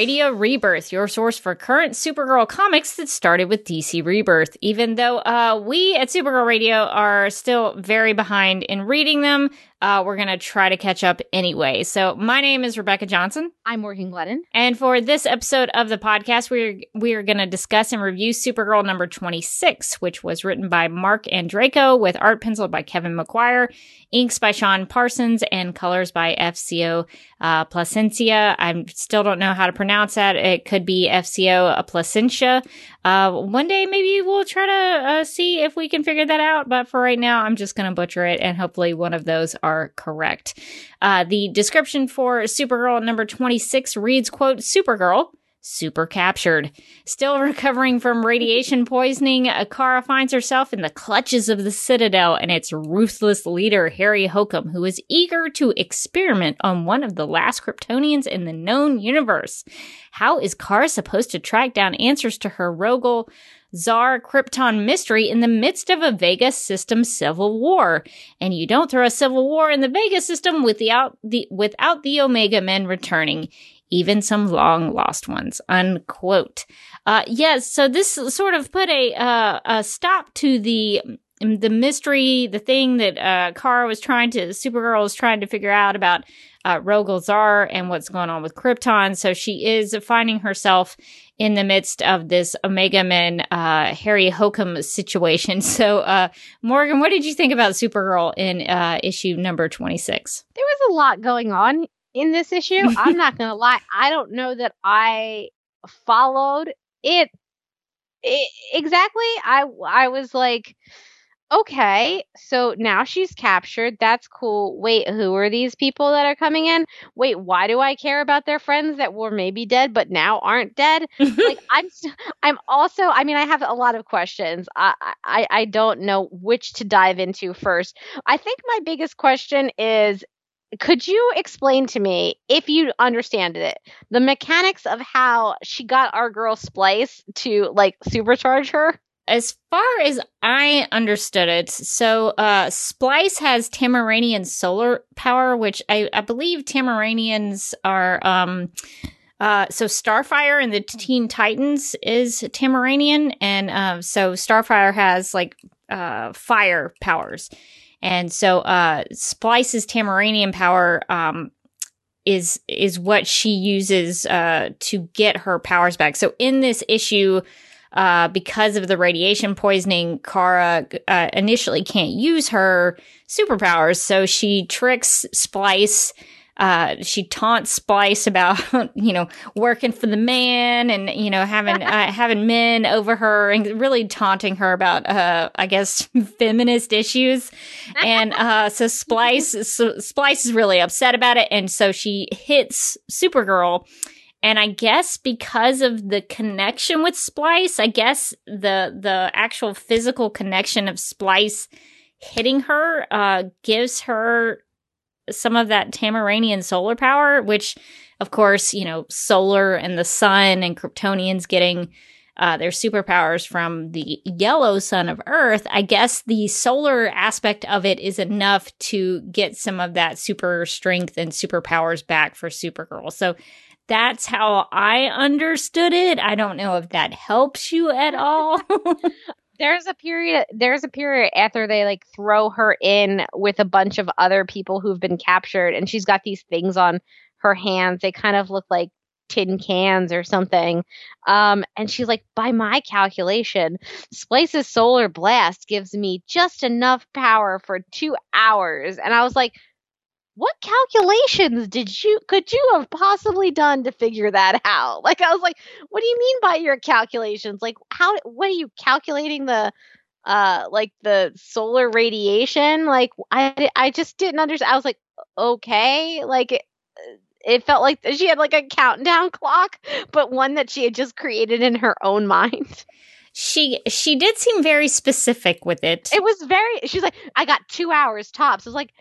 Radio Rebirth, your source for current Supergirl comics that started with DC Rebirth. Even though uh, we at Supergirl Radio are still very behind in reading them, uh, we're going to try to catch up anyway. So, my name is Rebecca Johnson. I'm Morgan Glennon. And for this episode of the podcast, we're we are going to discuss and review Supergirl number 26, which was written by Marc Andreyko with art penciled by Kevin Maguire, inks by Sean Parsons, and colors by FCO uh, Plascencia. I still don't know how to pronounce that. It could be FCO Plascencia. Uh, one day maybe we'll try to uh, see if we can figure that out. But for right now, I'm just going to butcher it, and hopefully one of those are correct. Uh, the description for Supergirl number 26 reads, quote, Supergirl, super captured. Still recovering from radiation poisoning, Akara finds herself in the clutches of the Citadel and its ruthless leader, Harry Hokum, who is eager to experiment on one of the last Kryptonians in the known universe. How is Kara supposed to track down answers to her Rogol Zar Krypton mystery in the midst of a Vega system civil war. And you don't throw a civil war in the Vega system without the without the Omega Men returning, even some long lost ones. Unquote. Uh, yes, so this sort of put a uh, a stop to the the mystery, the thing that uh, Kara was trying to, Supergirl was trying to figure out about uh, Rogol Zar and what's going on with Krypton. So she is finding herself in the midst of this Omega Men uh, Harry Hokum situation. So, uh, Morgan, what did you think about Supergirl in uh, issue number 26? There was a lot going on in this issue. I'm not going to lie. I don't know that I followed it, it exactly. I, I was like, okay, so now she's captured. That's cool. Wait, who are these people that are coming in? Wait, why do I care about their friends that were maybe dead but now aren't dead? like I'm, st- I'm also. I mean, I have a lot of questions. I, I, I don't know which to dive into first. I think my biggest question is. Could you explain to me, if you understand it, the mechanics of how she got our girl Splice to like supercharge her? As far as I understood it, so uh, Splice has Tamaranian solar power, which I, I believe Tamaranians are. Um, uh, so Starfire and the Teen Titans is Tamaranian, and uh, so Starfire has like uh, fire powers, and so uh, Splice's Tamaranian power um, is is what she uses uh, to get her powers back. So in this issue uh, because of the radiation poisoning, Kara uh, initially can't use her superpowers. So she tricks Splice. Uh, she taunts Splice about, you know, working for the man and, you know, having, uh, having men over her and really taunting her about, uh, I guess, feminist issues. And, uh, so Splice, so Splice is really upset about it. And so she hits Supergirl and I guess because of the connection with Splice, I guess the the actual physical connection of Splice hitting her uh, gives her some of that Tamaranian solar power, which, of course, you know, solar and the sun and Kryptonians getting uh, their superpowers from the yellow sun of Earth. I guess the solar aspect of it is enough to get some of that super strength and superpowers back for Supergirl. So that's how I understood it. I don't know if that helps you at all. there's a period there's a period after they like throw her in with a bunch of other people who've been captured and she's got these things on her hands. They kind of look like tin cans or something. Um, and she's like, by my calculation, Splice's solar blast gives me just enough power for two hours. And I was like, what calculations did you could you have possibly done to figure that out? Like I was like, what do you mean by your calculations? Like how what are you calculating the uh like the solar radiation? Like I I just didn't understand. I was like, okay, like it, it felt like she had like a countdown clock, but one that she had just created in her own mind. She she did seem very specific with it. It was very. She's like, I got two hours tops. I was like,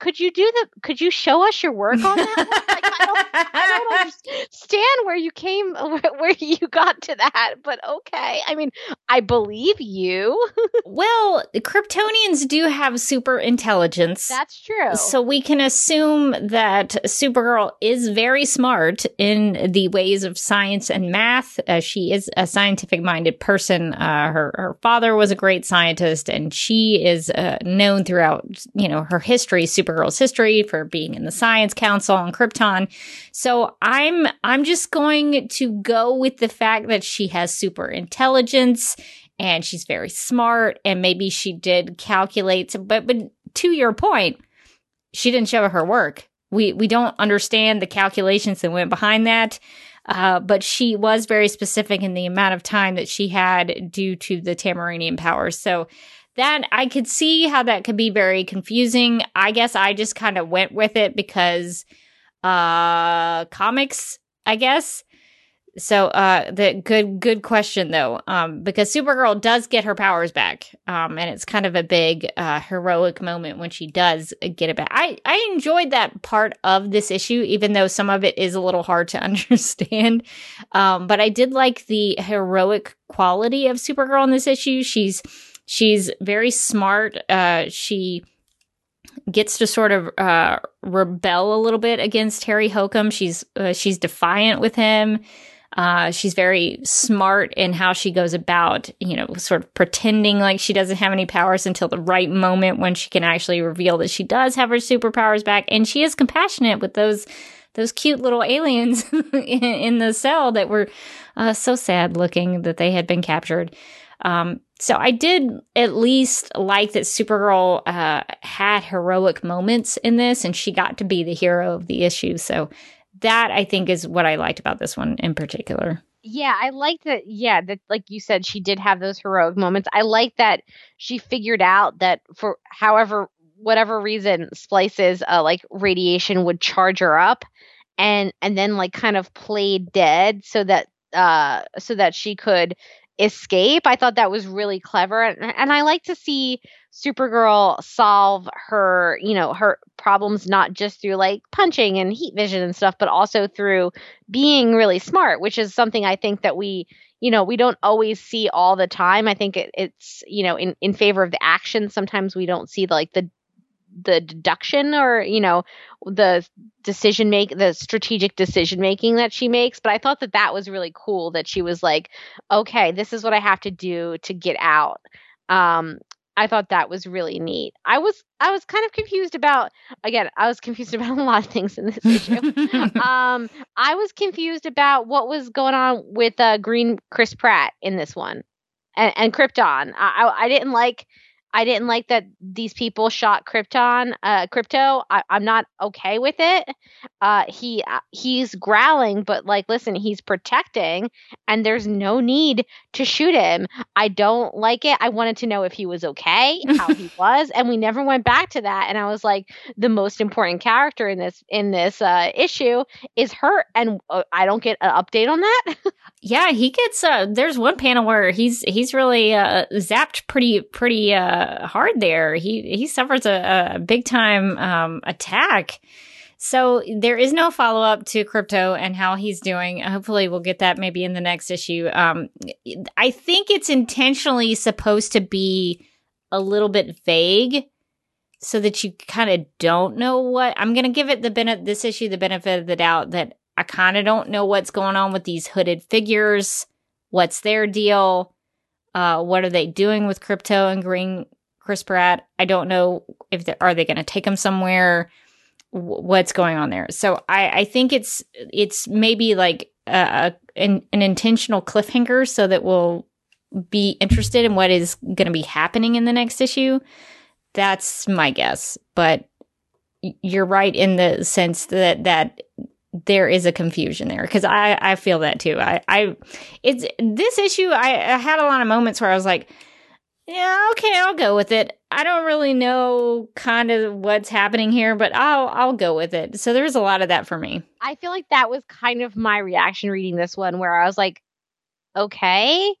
could you do the could you show us your work on that like, I, don't, understand where you came where you got to that but okay. I mean i believe you. Well kryptonians do have super intelligence. That's true. So we can assume that supergirl is very smart in the ways of science and math. Uh, she is a scientific minded person. Uh, her her father was a great scientist and she is uh, known throughout you know her history Supergirl's history for being in the Science Council on Krypton. So I'm I'm just going to go with the fact that she has super intelligence and she's very smart and maybe she did calculate but but to your point, she didn't show her work. We we don't understand the calculations that went behind that. Uh, but she was very specific in the amount of time that she had due to the Tamaranian powers. So that I could see how that could be very confusing. I guess I just kind of went with it because uh comics, I guess. So uh the good good question though. Um because Supergirl does get her powers back. Um and it's kind of a big uh heroic moment when she does get it back. I I enjoyed that part of this issue even though some of it is a little hard to understand. Um but I did like the heroic quality of Supergirl in this issue. She's She's very smart. Uh, she gets to sort of uh, rebel a little bit against Harry Hokum. She's uh, she's defiant with him. Uh, she's very smart in how she goes about, you know, sort of pretending like she doesn't have any powers until the right moment when she can actually reveal that she does have her superpowers back. And she is compassionate with those those cute little aliens in, in, the cell that were uh, so sad looking that they had been captured. Um, so I did at least like that Supergirl uh, had heroic moments in this, and she got to be the hero of the issue. So that I think is what I liked about this one in particular. Yeah, I like that. Yeah, that like you said, she did have those heroic moments. I like that she figured out that for however whatever reason, splices uh, like radiation would charge her up, and and then like kind of played dead so that uh so that she could escape. I thought that was really clever. And, and I like to see Supergirl solve her, you know, her problems not just through like punching and heat vision and stuff, but also through being really smart, which is something I think that we, you know, we don't always see all the time. I think it, it's, you know, in, in favor of the action. Sometimes we don't see like the the deduction or you know the decision make the strategic decision making that she makes but i thought that that was really cool that she was like okay this is what i have to do to get out. Um i thought that was really neat. I was i was kind of confused about again i was confused about a lot of things in this issue. Um i was confused about what was going on with uh green chris pratt in this one and, and krypton. I, I i didn't like I didn't like that these people shot Krypton, uh, Krypto. I, am not okay with it. Uh, he uh, he's growling, but like, listen, he's protecting, and there's no need to shoot him. I don't like it. I wanted to know if he was okay, how he was, and we never went back to that. And I was like, the most important character in this in this uh, issue is hurt, and uh, I don't get an update on that. yeah, he gets. Uh, there's one panel where he's he's really uh, zapped pretty pretty. Uh, hard there. He he suffers a, a big time um, attack. So there is no follow up to Krypto and how he's doing. Hopefully, we'll get that maybe in the next issue. Um, I think it's intentionally supposed to be a little bit vague so that you kind of don't know what I'm going to give it the benefit this issue the benefit of the doubt that I kind of don't know what's going on with these hooded figures. What's their deal? Uh, what are they doing with Krypto and Green Chris Pratt? I don't know if they are they going to take them somewhere. what's going on there. So I, I think it's it's maybe like a, an, an intentional cliffhanger so that we'll be interested in what is going to be happening in the next issue. That's my guess, but you're right in the sense that that there is a confusion there because I I feel that too. I I it's this issue. I, I had a lot of moments where I was like, yeah, okay, I'll go with it. I don't really know kind of what's happening here, but I'll I'll go with it. So there's a lot of that for me. I feel like that was kind of my reaction reading this one where I was like, okay.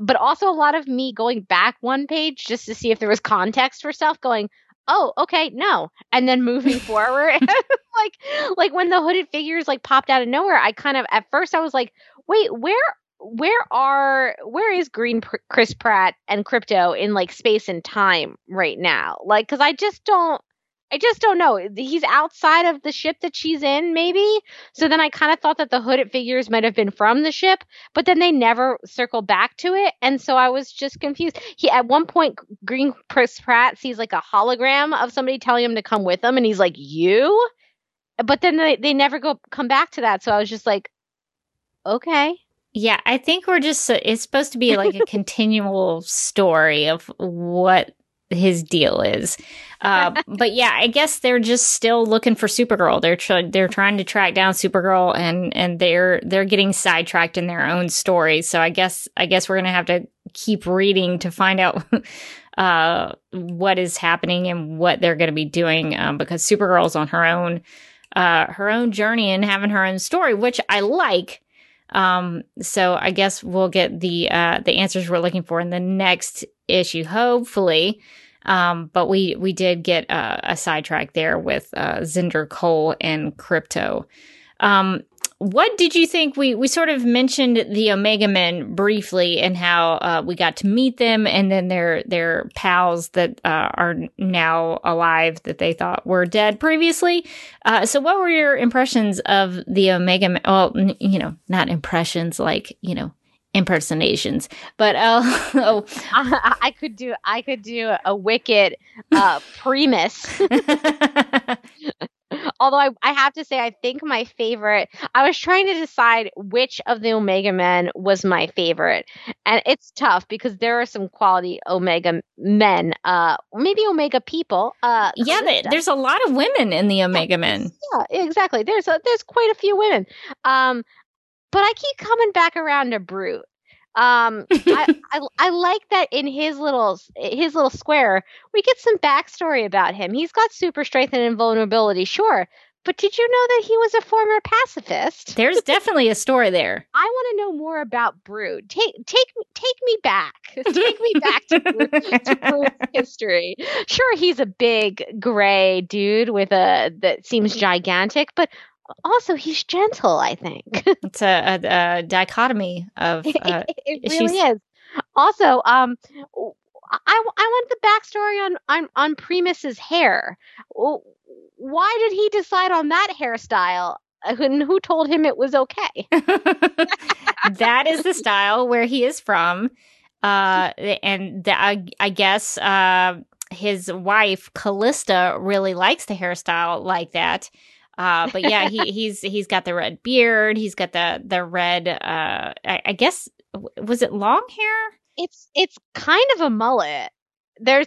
But also a lot of me going back one page just to see if there was context for stuff going, oh, okay, no. And then moving forward. like like when the hooded figures like popped out of nowhere, I kind of at first I was like, wait, where where are where is green Pr- chris pratt and Krypto in like space and time right now like because i just don't i just don't know. He's outside of the ship that she's in maybe. So then i kind of thought that the hooded figures might have been from the ship but then they never circle back to it. And so i was just confused. He at one point green chris pratt sees like a hologram of somebody telling him to come with him and he's like you? But then they, they never go come back to that. So i was just like okay. Yeah, I think we're just, it's supposed to be like a continual story of what his deal is. Uh, but yeah, I guess they're just still looking for Supergirl. They're tr- they're trying to track down Supergirl, and and they're they're getting sidetracked in their own story. So I guess I guess we're gonna have to keep reading to find out uh, what is happening and what they're gonna be doing um, because Supergirl's on her own uh, her own journey and having her own story, which I like. Um, so I guess we'll get the uh, the answers we're looking for in the next issue, hopefully. Um, but we we did get uh, a sidetrack there with uh, Zinder Cole and Krypto. Um, what did you think? We we sort of mentioned the Omega Men briefly and how uh, we got to meet them, and then their their pals that uh, are now alive that they thought were dead previously. Uh, so, what were your impressions of the Omega Men? Well, n- you know, not impressions like you know impersonations but uh oh I, I, could do i could do a wicked uh primus Although I, I have to say, I think my favorite, I was trying to decide which of the Omega Men was my favorite. And it's tough because there are some quality Omega men, uh, maybe Omega people. Uh, yeah, there's a lot of women in the Omega Men. Yeah, exactly. There's a, there's quite a few women. Um, but I keep coming back around to Broot. Um, I, I, I like that in his little his little square, we get some backstory about him. He's got super strength and invulnerability, sure, but did you know that he was a former pacifist? There's definitely a story there. I want to know more about Broot. Take take take me back. Take me back to, Broot, to Broot's history. Sure, he's a big gray dude with a that seems gigantic, but also he's gentle i think. It's a, a, a dichotomy of uh, it really is. Also um I, I want the backstory on, on on primus's hair. Why did he decide on that hairstyle? And who told him it was okay? That is the style where he is from. Uh and the, I, I guess uh his wife Kalista really likes the hairstyle like that uh, but yeah, he, he's he's got the red beard. He's got the the red. Uh, I, I guess was it long hair? It's it's kind of a mullet. There's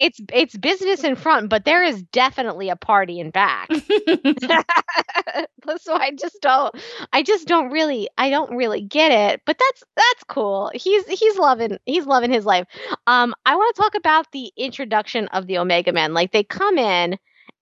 it's it's business in front, but there is definitely a party in back. so I just don't I just don't really I don't really get it. But that's that's cool. He's he's loving he's loving his life. Um I want to talk about the introduction of the Omega Men. Like they come in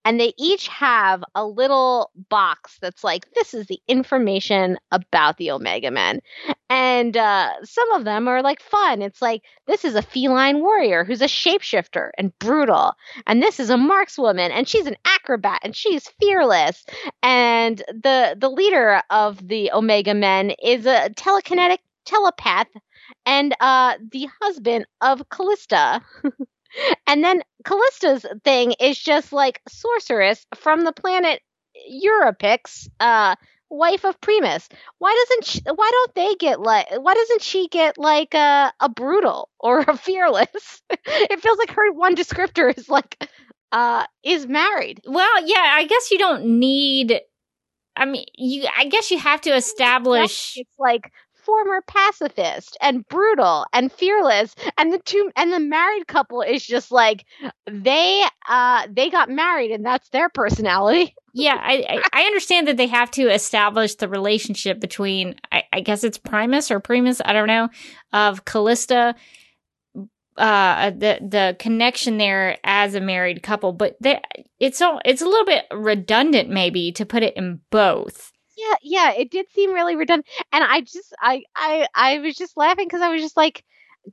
and they each have a little box that's like this is the information about the omega men. And uh, some of them are like fun. It's like this is a feline warrior who's a shapeshifter and brutal and this is a markswoman and she's an acrobat and she's fearless. And the the leader of the omega men is a telekinetic telepath and uh, the husband of Kalista. And then Kalista's thing is just like sorceress from the planet Euphorix, uh, wife of Primus. Why doesn't she, why don't they get like why doesn't she get like a a brutal or a fearless? it feels like her one descriptor is like uh, is married. Well, yeah, I guess you don't need. I mean, you. I guess you have to establish. It's like former pacifist and brutal and fearless and the two and the married couple is just like they uh they got married and that's their personality. Yeah I, I, understand that they have to establish the relationship between I, I guess it's primus or primus i don't know of Kalista uh the the connection there as a married couple but they, it's all it's a little bit redundant maybe to put it in both yeah it did seem really redundant and i just i i i was just laughing because i was just like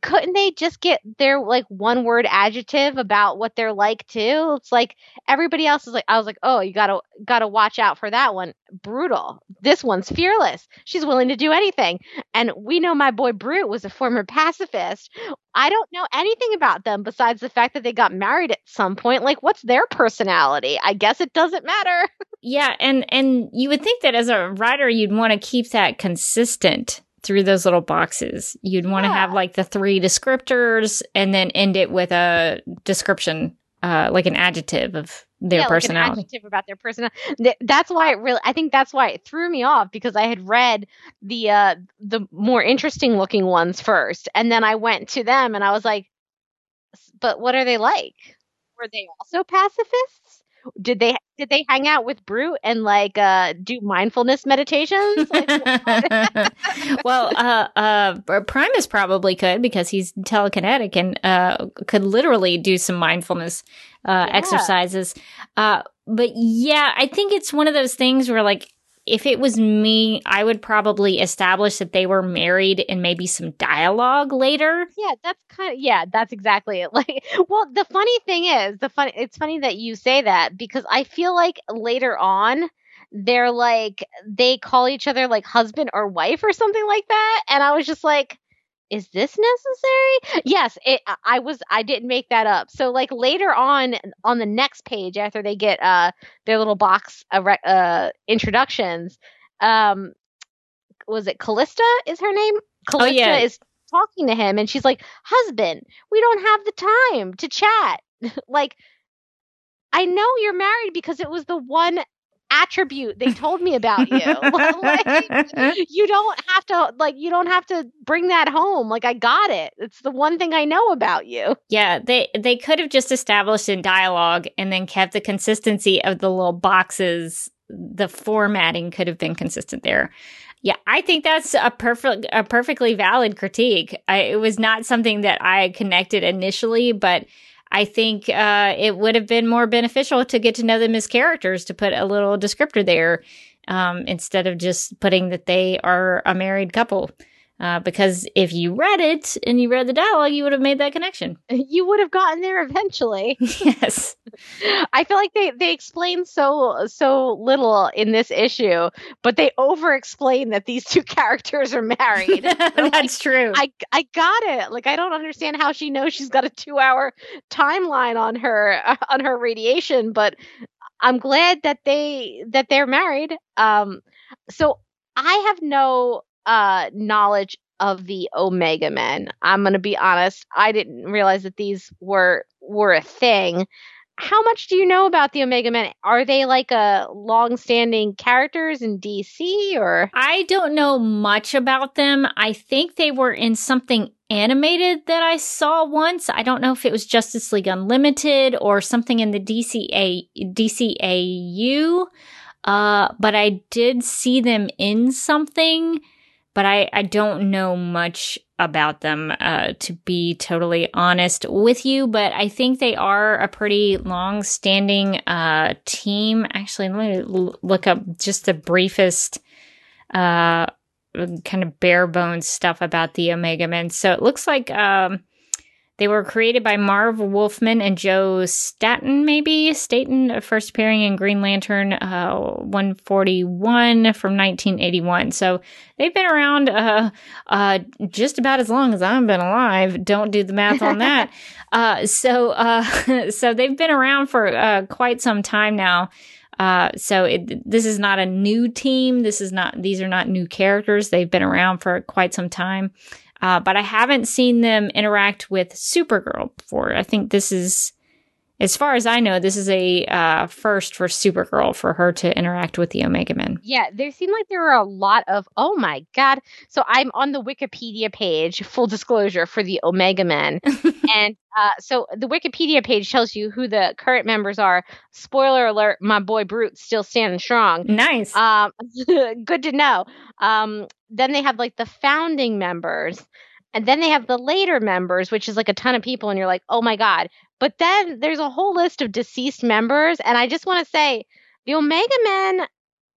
couldn't they just get their like one word adjective about what they're like too? It's like everybody else is like I was like, "Oh, you got to got to watch out for that one. Brutal. This one's fearless. She's willing to do anything." And we know my boy Broot was a former pacifist. I don't know anything about them besides the fact that they got married at some point. Like what's their personality? I guess it doesn't matter. Yeah, and and you would think that as a writer you'd want to keep that consistent through those little boxes. You'd want to yeah. have like the three descriptors and then end it with a description, uh, like an adjective of their yeah, personality. Like an adjective about their personality. That's why it really. I think that's why it threw me off because I had read the uh the more interesting looking ones first, and then I went to them and I was like, "But what are they like? Were they also pacifists?" Did they did they hang out with Broot and like uh do mindfulness meditations? well, uh, uh, Primus probably could because he's telekinetic and uh could literally do some mindfulness uh yeah. exercises. Uh, but yeah, I think it's one of those things where like if it was me, I would probably establish that they were married and maybe some dialogue later. Yeah, that's kind of yeah, that's exactly it. Like, well, the funny thing is, the fun it's funny that you say that because I feel like later on they're like they call each other like husband or wife or something like that and I was just like is this necessary? Yes, it, I was. I didn't make that up. So like later on, on the next page after they get uh their little box of uh introductions, um, was it Kalista? Is her name? Kalista oh, yeah. is talking to him, and she's like, "Husband, we don't have the time to chat." like, I know you're married because it was the one attribute they told me about you. like, you don't have to like you don't have to bring that home. Like I got it. It's the one thing I know about you. Yeah, they they could have just established in dialogue and then kept the consistency of the little boxes. The formatting could have been consistent there. Yeah, I think that's a perfect a perfectly valid critique. I, it was not something that I connected initially, but I think uh, it would have been more beneficial to get to know them as characters to put a little descriptor there um, instead of just putting that they are a married couple. Uh, because if you read it and you read the dialogue, you would have made that connection. You would have gotten there eventually. yes, I feel like they they explain so so little in this issue, but they over explain that these two characters are married. That's like, true. I I got it. Like I don't understand how she knows she's got a two hour timeline on her uh, on her radiation, but I'm glad that they that they're married. Um, so I have no uh knowledge of the Omega Men. I'm going to be honest, I didn't realize that these were were a thing. How much do you know about the Omega Men? Are they like a long-standing characters in DC or I don't know much about them. I think they were in something animated that I saw once. I don't know if it was Justice League Unlimited or something in the DCA DCAU. Uh, but I did see them in something but I, I don't know much about them, uh, to be totally honest with you, but I think they are a pretty long standing, uh, team. Actually, let me l- look up just the briefest, uh, kind of bare bones stuff about the Omega Men. So it looks like, um, they were created by Marv Wolfman and Joe Staton, maybe Staton, first appearing in Green Lantern uh, 141 from 1981. So they've been around uh, uh, just about as long as I've been alive. Don't do the math on that. Uh, so uh, so they've been around for uh, quite some time now. Uh, so it, this is not a new team. This is not, these are not new characters. They've been around for quite some time. Uh, but I haven't seen them interact with Supergirl before. I think this is as far as I know, this is a uh, first for Supergirl for her to interact with the Omega Men. Yeah, there seemed like there were a lot of, oh my God. So I'm on the Wikipedia page, full disclosure, for the Omega Men. and uh, so the Wikipedia page tells you who the current members are. Spoiler alert, my boy Broot's still standing strong. Nice. Um, good to know. Um, then they have like the founding members. And then they have the later members, which is like a ton of people, and you're like, oh my God. But then there's a whole list of deceased members, and I just want to say the Omega Men,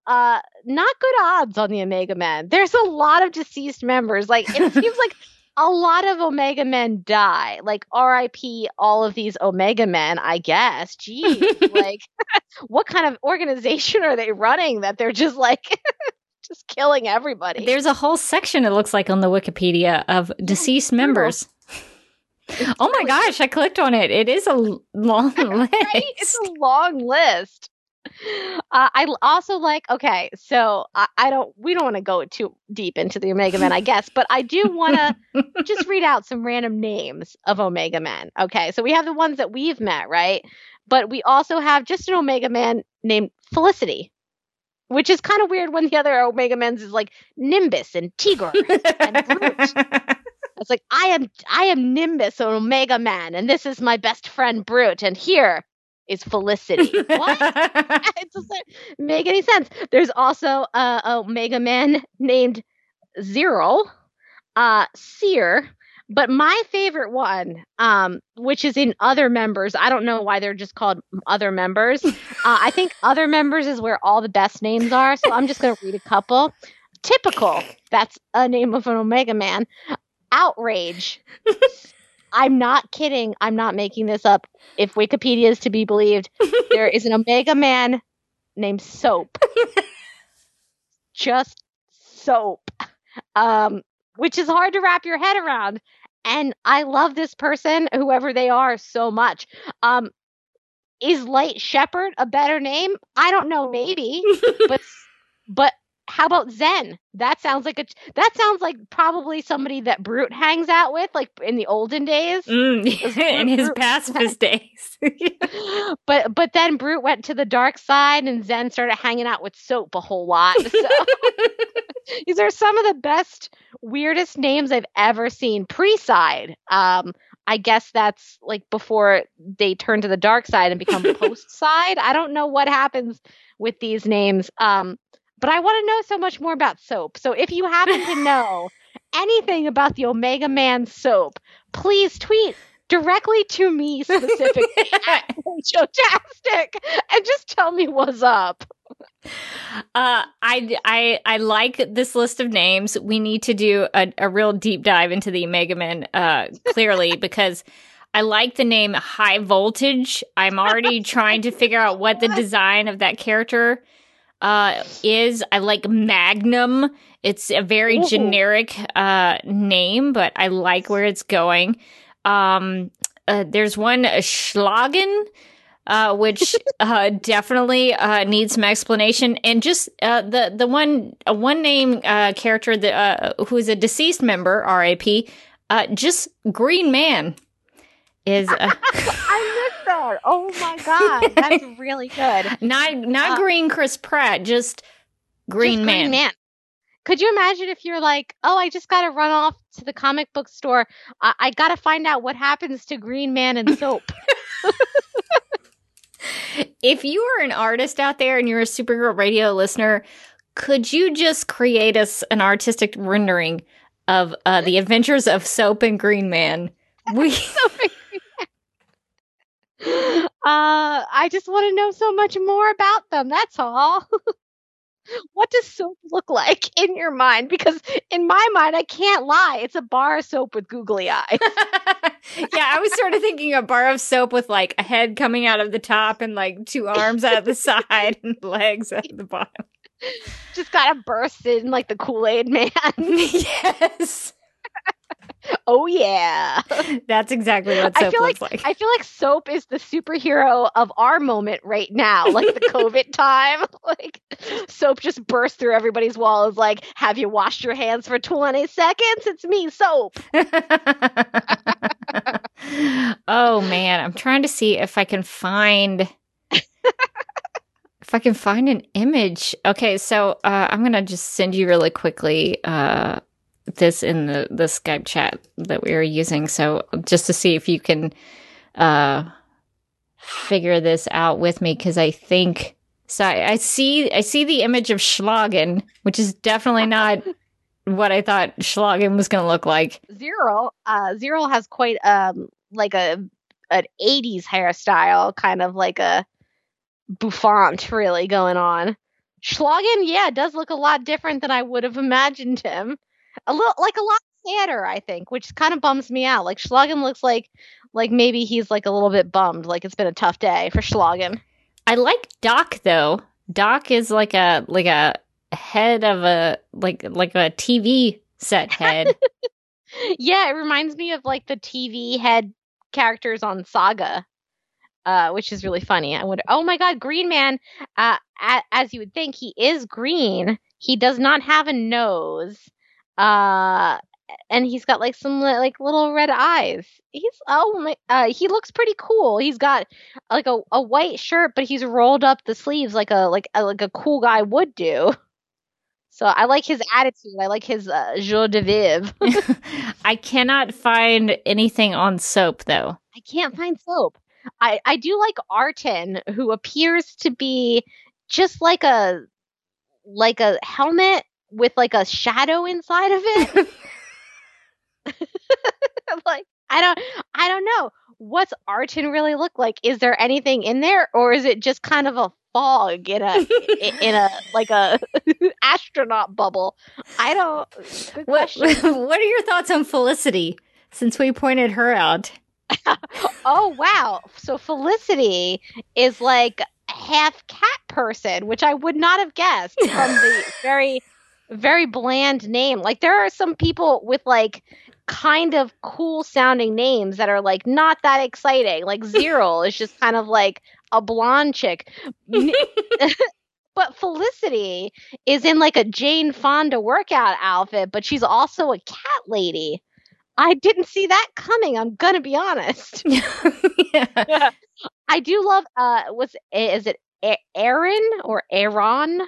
uh, not good odds on the Omega Men. There's a lot of deceased members. Like it seems like a lot of Omega Men die. Like R.I.P. all of these Omega Men, I guess. Geez, like what kind of organization are they running that they're just like just killing everybody? There's a whole section it looks like on the Wikipedia of deceased members. Oh my gosh, I clicked on it. It is a long list. right? It's a long list. Uh, I also like okay, so I, I don't we don't want to go too deep into the Omega Men, I guess, but I do want to just read out some random names of Omega Men. Okay, so we have the ones that we've met, right? But we also have just an Omega Man named Felicity, which is kind of weird when the other Omega Men's is like Nimbus and Tigorr and Broot. It's like I am I am Nimbus, an Omega Man, and this is my best friend Broot, and here is Felicity. what? it doesn't make any sense. There's also a Omega Man named Zero, uh, Seer. But my favorite one, um, which is in other members, I don't know why they're just called other members. Uh, I think other members is where all the best names are. So I'm just going to read a couple. Typical. That's a name of an Omega Man. Outrage. I'm not kidding. I'm not making this up. If Wikipedia is to be believed, there is an Omega Man named Soap. Just Soap. Um, which is hard to wrap your head around. And I love this person, whoever they are, so much. Um, is Light Shepherd a better name? I don't know, maybe, but but how about Zen? That sounds like a that sounds like probably somebody that Broot hangs out with, like in the olden days. Mm, in his Broot- pacifist days. but but then Broot went to the dark side, and Zen started hanging out with Soap a whole lot. So these are some of the best, weirdest names I've ever seen. Pre-side, um, I guess that's like before they turn to the dark side and become post-side. I don't know what happens with these names. Um, but I want to know so much more about soap. So if you happen to know anything about the Omega Man soap, please tweet directly to me specifically at Jotastic and just tell me what's up. Uh, I, I, I like this list of names. We need to do a, a real deep dive into the Omega Men, uh, clearly, because I like the name High Voltage. I'm already trying to figure out what the design of that character uh, is. I like Magnum. It's a very Ooh. generic uh, name, but I like where it's going. Um, uh, there's one, uh, Schlagen, uh, which uh, definitely uh, needs some explanation. And just uh, the the one uh, one name uh, character that uh, who is a deceased member, R.A.P. Uh, just Green Man is uh, I missed that. Oh my god, that's really good. not not Uh, Green Chris Pratt, just Green Just Man. Green Man. Could you imagine if you're like, oh, I just got to run off to the comic book store. I, I got to find out what happens to Green Man and soap. If you are an artist out there and you're a Supergirl Radio listener, could you just create us an artistic rendering of uh, the adventures of Soap and Green Man? We uh, I just want to know so much more about them. That's all. what does soap look like in your mind? Because in my mind, I can't lie. It's a bar of soap with googly eyes. yeah, I was sort of thinking a bar of soap with like a head coming out of the top and like two arms out of the side and legs out of the bottom. just gotta burst in like the Kool Aid Man. yes, oh yeah. that's exactly what I feel looks like, like. I feel like soap is the superhero of our moment right now, like the COVID time. Like soap just burst through everybody's walls. Like, have you washed your hands for twenty seconds? It's me, soap. oh man, I'm trying to see if I can find if I can find an image. Okay, so uh, I'm gonna just send you really quickly uh, this in the the Skype chat that we are using. So just to see if you can uh, figure this out with me, because I think so. I, I see I see the image of Schlagen, which is definitely not what I thought Schlagen was going to look like. Zero, uh, Zero has quite um like a an '80s hairstyle, kind of like a bouffant, really going on. Schlagen, yeah, does look a lot different than I would have imagined him. A little, like a lot sadder, I think, which kind of bums me out. Like Schlagen looks like, like maybe he's like a little bit bummed, like it's been a tough day for Schlagen. I like Doc though. Doc is like a like a head of a like like a TV set head. yeah, it reminds me of like the TV head characters on Saga, uh, which is really funny. I wonder. Oh my God, Green Man! Uh, a- as you would think, he is green. He does not have a nose. Uh, and he's got like some like little red eyes. He's oh my uh he looks pretty cool. He's got like a, a white shirt, but he's rolled up the sleeves like a like a, like a cool guy would do. So I like his attitude. I like his uh, joie de vivre. I cannot find anything on soap though. I can't find soap. I I do like Artin, who appears to be just like a like a helmet with like a shadow inside of it. like I don't I don't know. What's Artin really look like? Is there anything in there or is it just kind of a fog in a in a like a astronaut bubble? I don't what, what are your thoughts on Felicity since we pointed her out? oh wow. So Felicity is like half cat person, which I would not have guessed from the very very bland name. Like there are some people with like kind of cool sounding names that are like not that exciting. Like Zero is just kind of like a blonde chick. but Felicity is in like a Jane Fonda workout outfit, but she's also a cat lady. I didn't see that coming. I'm gonna be honest. yeah. I do love. Uh, was is it? Aaron or Aaron?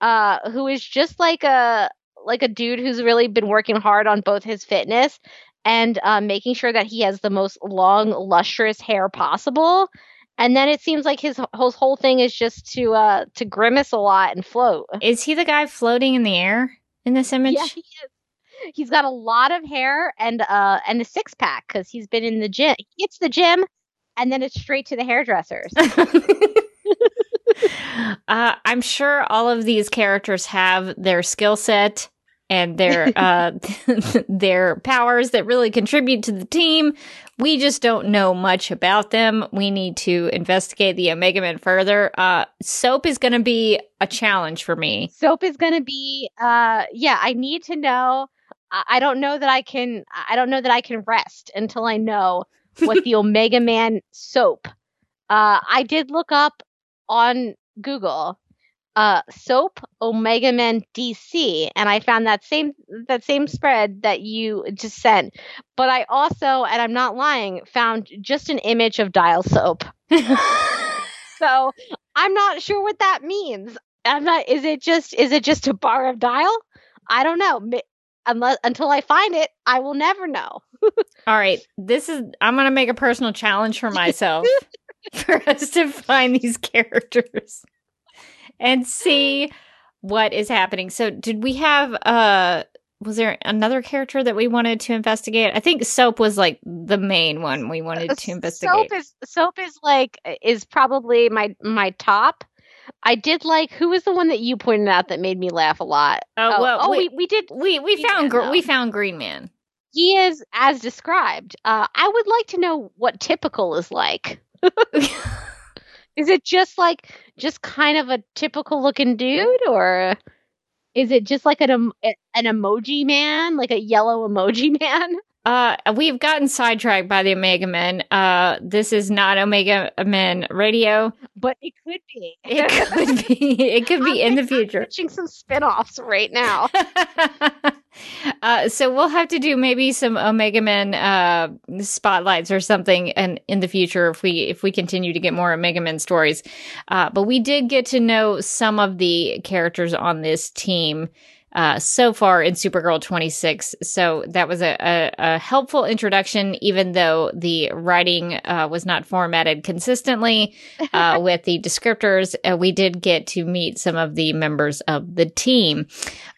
Uh, who is just like a like a dude who's really been working hard on both his fitness and uh, making sure that he has the most long, lustrous hair possible. And then it seems like his, his whole thing is just to uh, to grimace a lot and float. Is he the guy floating in the air in this image? Yeah, he is. He's got a lot of hair and uh and a six pack because he's been in the gym. He gets the gym, and then it's straight to the hairdressers. uh, I'm sure all of these characters have their skill set and their uh, their powers that really contribute to the team. We just don't know much about them. We need to investigate the Omega Men further. Uh, soap is going to be a challenge for me. Soap is going to be, uh, yeah. I need to know. I don't know that I can. I don't know that I can rest until I know what the Omega Man soap. Uh, I did look up on Google uh, soap Omega Men DC, and I found that same that same spread that you just sent. But I also, and I'm not lying, found just an image of dial soap. so I'm not sure what that means. I'm not. Is it just is it just a bar of dial? I don't know. Unless until I find it, I will never know. All right, this is. I'm gonna make a personal challenge for myself for us to find these characters and see what is happening. So, did we have uh was there another character that we wanted to investigate? I think Soap was like the main one we wanted to investigate. Soap is Soap is like is probably my my top. I did like who was the one that you pointed out that made me laugh a lot. Oh, well, oh, we, we did we we found gr- we found Green Man. He is as described. Uh, I would like to know what typical is like. is it just like just kind of a typical looking dude or is it just like an an emoji man, like a yellow emoji man? Uh, we've gotten sidetracked by the Omega Men. Uh, this is not Omega Men Radio, but it could be. It could be. It could be I'm in the future. Pitching some spinoffs right now. Uh, so we'll have to do maybe some Omega Men uh, spotlights or something, and in the future, if we if we continue to get more Omega Men stories. Uh, but we did get to know some of the characters on this team uh, so far in Supergirl 26. So that was a, a, a helpful introduction, even though the writing uh, was not formatted consistently uh, with the descriptors. Uh, we did get to meet some of the members of the team.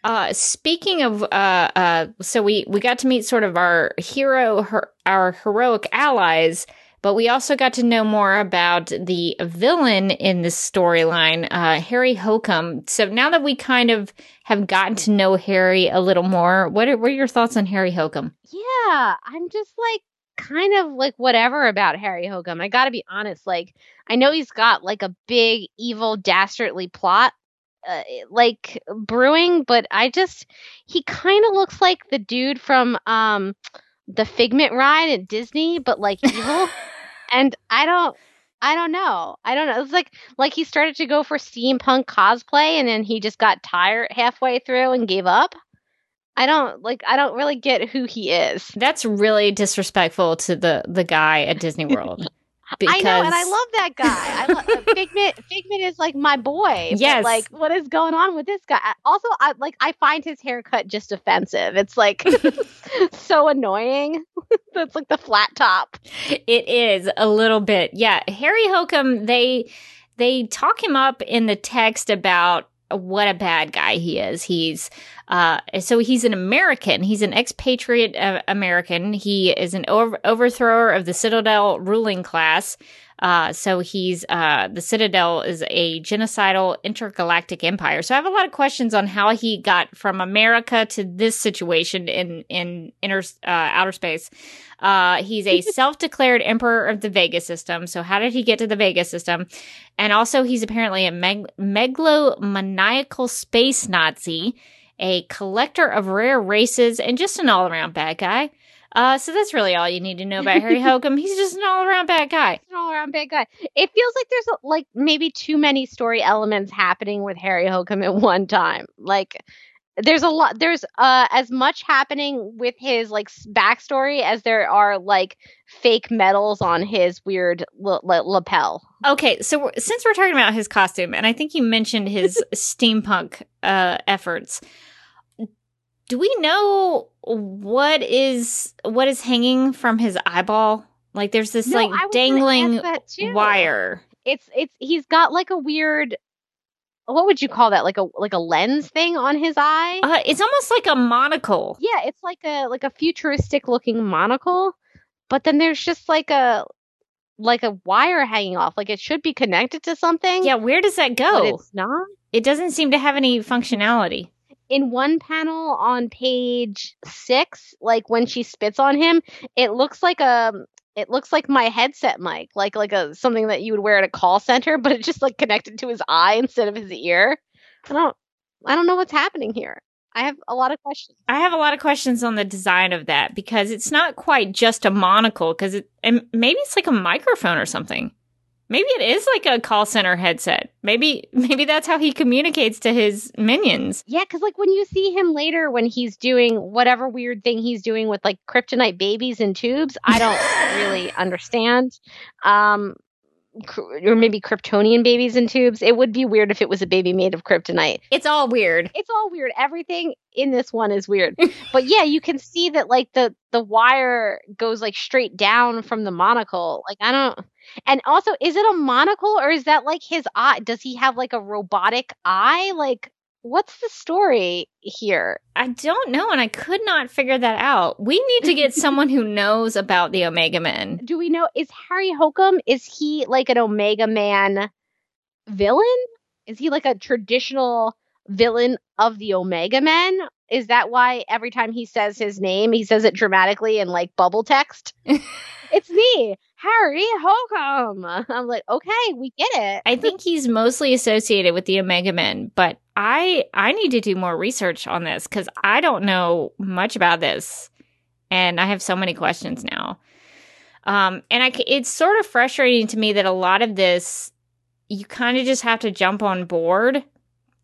Uh, speaking of, uh, so we, we got to meet sort of our hero, her, our heroic allies. But we also got to know more about the villain in this storyline, uh, Harry Hokum. So now that we kind of have gotten to know Harry a little more, what are, what are your thoughts on Harry Hokum? Yeah, I'm just like kind of like whatever about Harry Hokum. I got to be honest. Like, I know he's got like a big, evil, dastardly plot. Uh, like brewing, but I just he kind of looks like the dude from um the Figment ride at Disney, but like evil. and I don't I don't know. I don't know. It's like like he started to go for steampunk cosplay and then he just got tired halfway through and gave up. I don't like I don't really get who he is. That's really disrespectful to the the guy at Disney World. Because... I know, and I love that guy. I love uh, Figment. Figment is like my boy. Yes. like, what is going on with this guy? Also, I like. I find his haircut just offensive. It's like so annoying. it's like the flat top. It is a little bit. Yeah, Harry Hokum. They they talk him up in the text about what a bad guy he is. He's uh, so he's an American. He's an expatriate uh, American. He is an over- overthrower of the Citadel ruling class. Uh, so he's uh, the Citadel is a genocidal intergalactic empire. So I have a lot of questions on how he got from America to this situation in in inner uh, outer space. Uh, he's a self-declared emperor of the Vega system. So how did he get to the Vega system? And also, he's apparently a meg- megalomaniacal space Nazi, a collector of rare races, and just an all-around bad guy. Uh, so that's really all you need to know about Harry Hokum. He's just an all-around bad guy. An all-around bad guy. It feels like there's like maybe too many story elements happening with Harry Hokum at one time. Like there's a lot there's uh as much happening with his like backstory as there are like fake medals on his weird l- l- lapel okay so we're, since we're talking about his costume and i think you mentioned his steampunk uh efforts do we know what is what is hanging from his eyeball? Like there's this no, like dangling wire. It's it's he's got like a weird what would you call that? Like a like a lens thing on his eye? Uh, it's almost like a monocle. Yeah, it's like a like a futuristic looking monocle, but then there's just like a like a wire hanging off. Like it should be connected to something. Yeah, where does that go? But it's not. It doesn't seem to have any functionality in one panel on page six, like when she spits on him, it looks like a it looks like my headset mic, like like a something that you would wear at a call center, but it's just like connected to his eye instead of his ear. I don't I don't know what's happening here. I have a lot of questions. I have a lot of questions on the design of that because it's not quite just a monocle because it and maybe it's like a microphone or something. Maybe it is like a call center headset. Maybe maybe that's how he communicates to his minions. Yeah, because like when you see him later when he's doing whatever weird thing he's doing with like kryptonite babies in tubes, I don't really understand. Um, or maybe Kryptonian babies in tubes. It would be weird if it was a baby made of kryptonite. It's all weird. It's all weird. Everything in this one is weird. but yeah, you can see that like the the wire goes like straight down from the monocle. Like I don't and also is it a monocle or is that like his eye? Does he have like a robotic eye? Like what's the story here? I don't know, and I could not figure that out. We need to get someone who knows about the Omega Men. Do we know is Harry Hokum? Is he like an Omega Man villain? Is he like a traditional villain of the Omega Men? Is that why every time he says his name, he says it dramatically in like bubble text? it's me. Harry Hokum. I'm like, okay, we get it. I think he's mostly associated with the Omega Men, but I I need to do more research on this because I don't know much about this, and I have so many questions now. Um, and I it's sort of frustrating to me that a lot of this you kind of just have to jump on board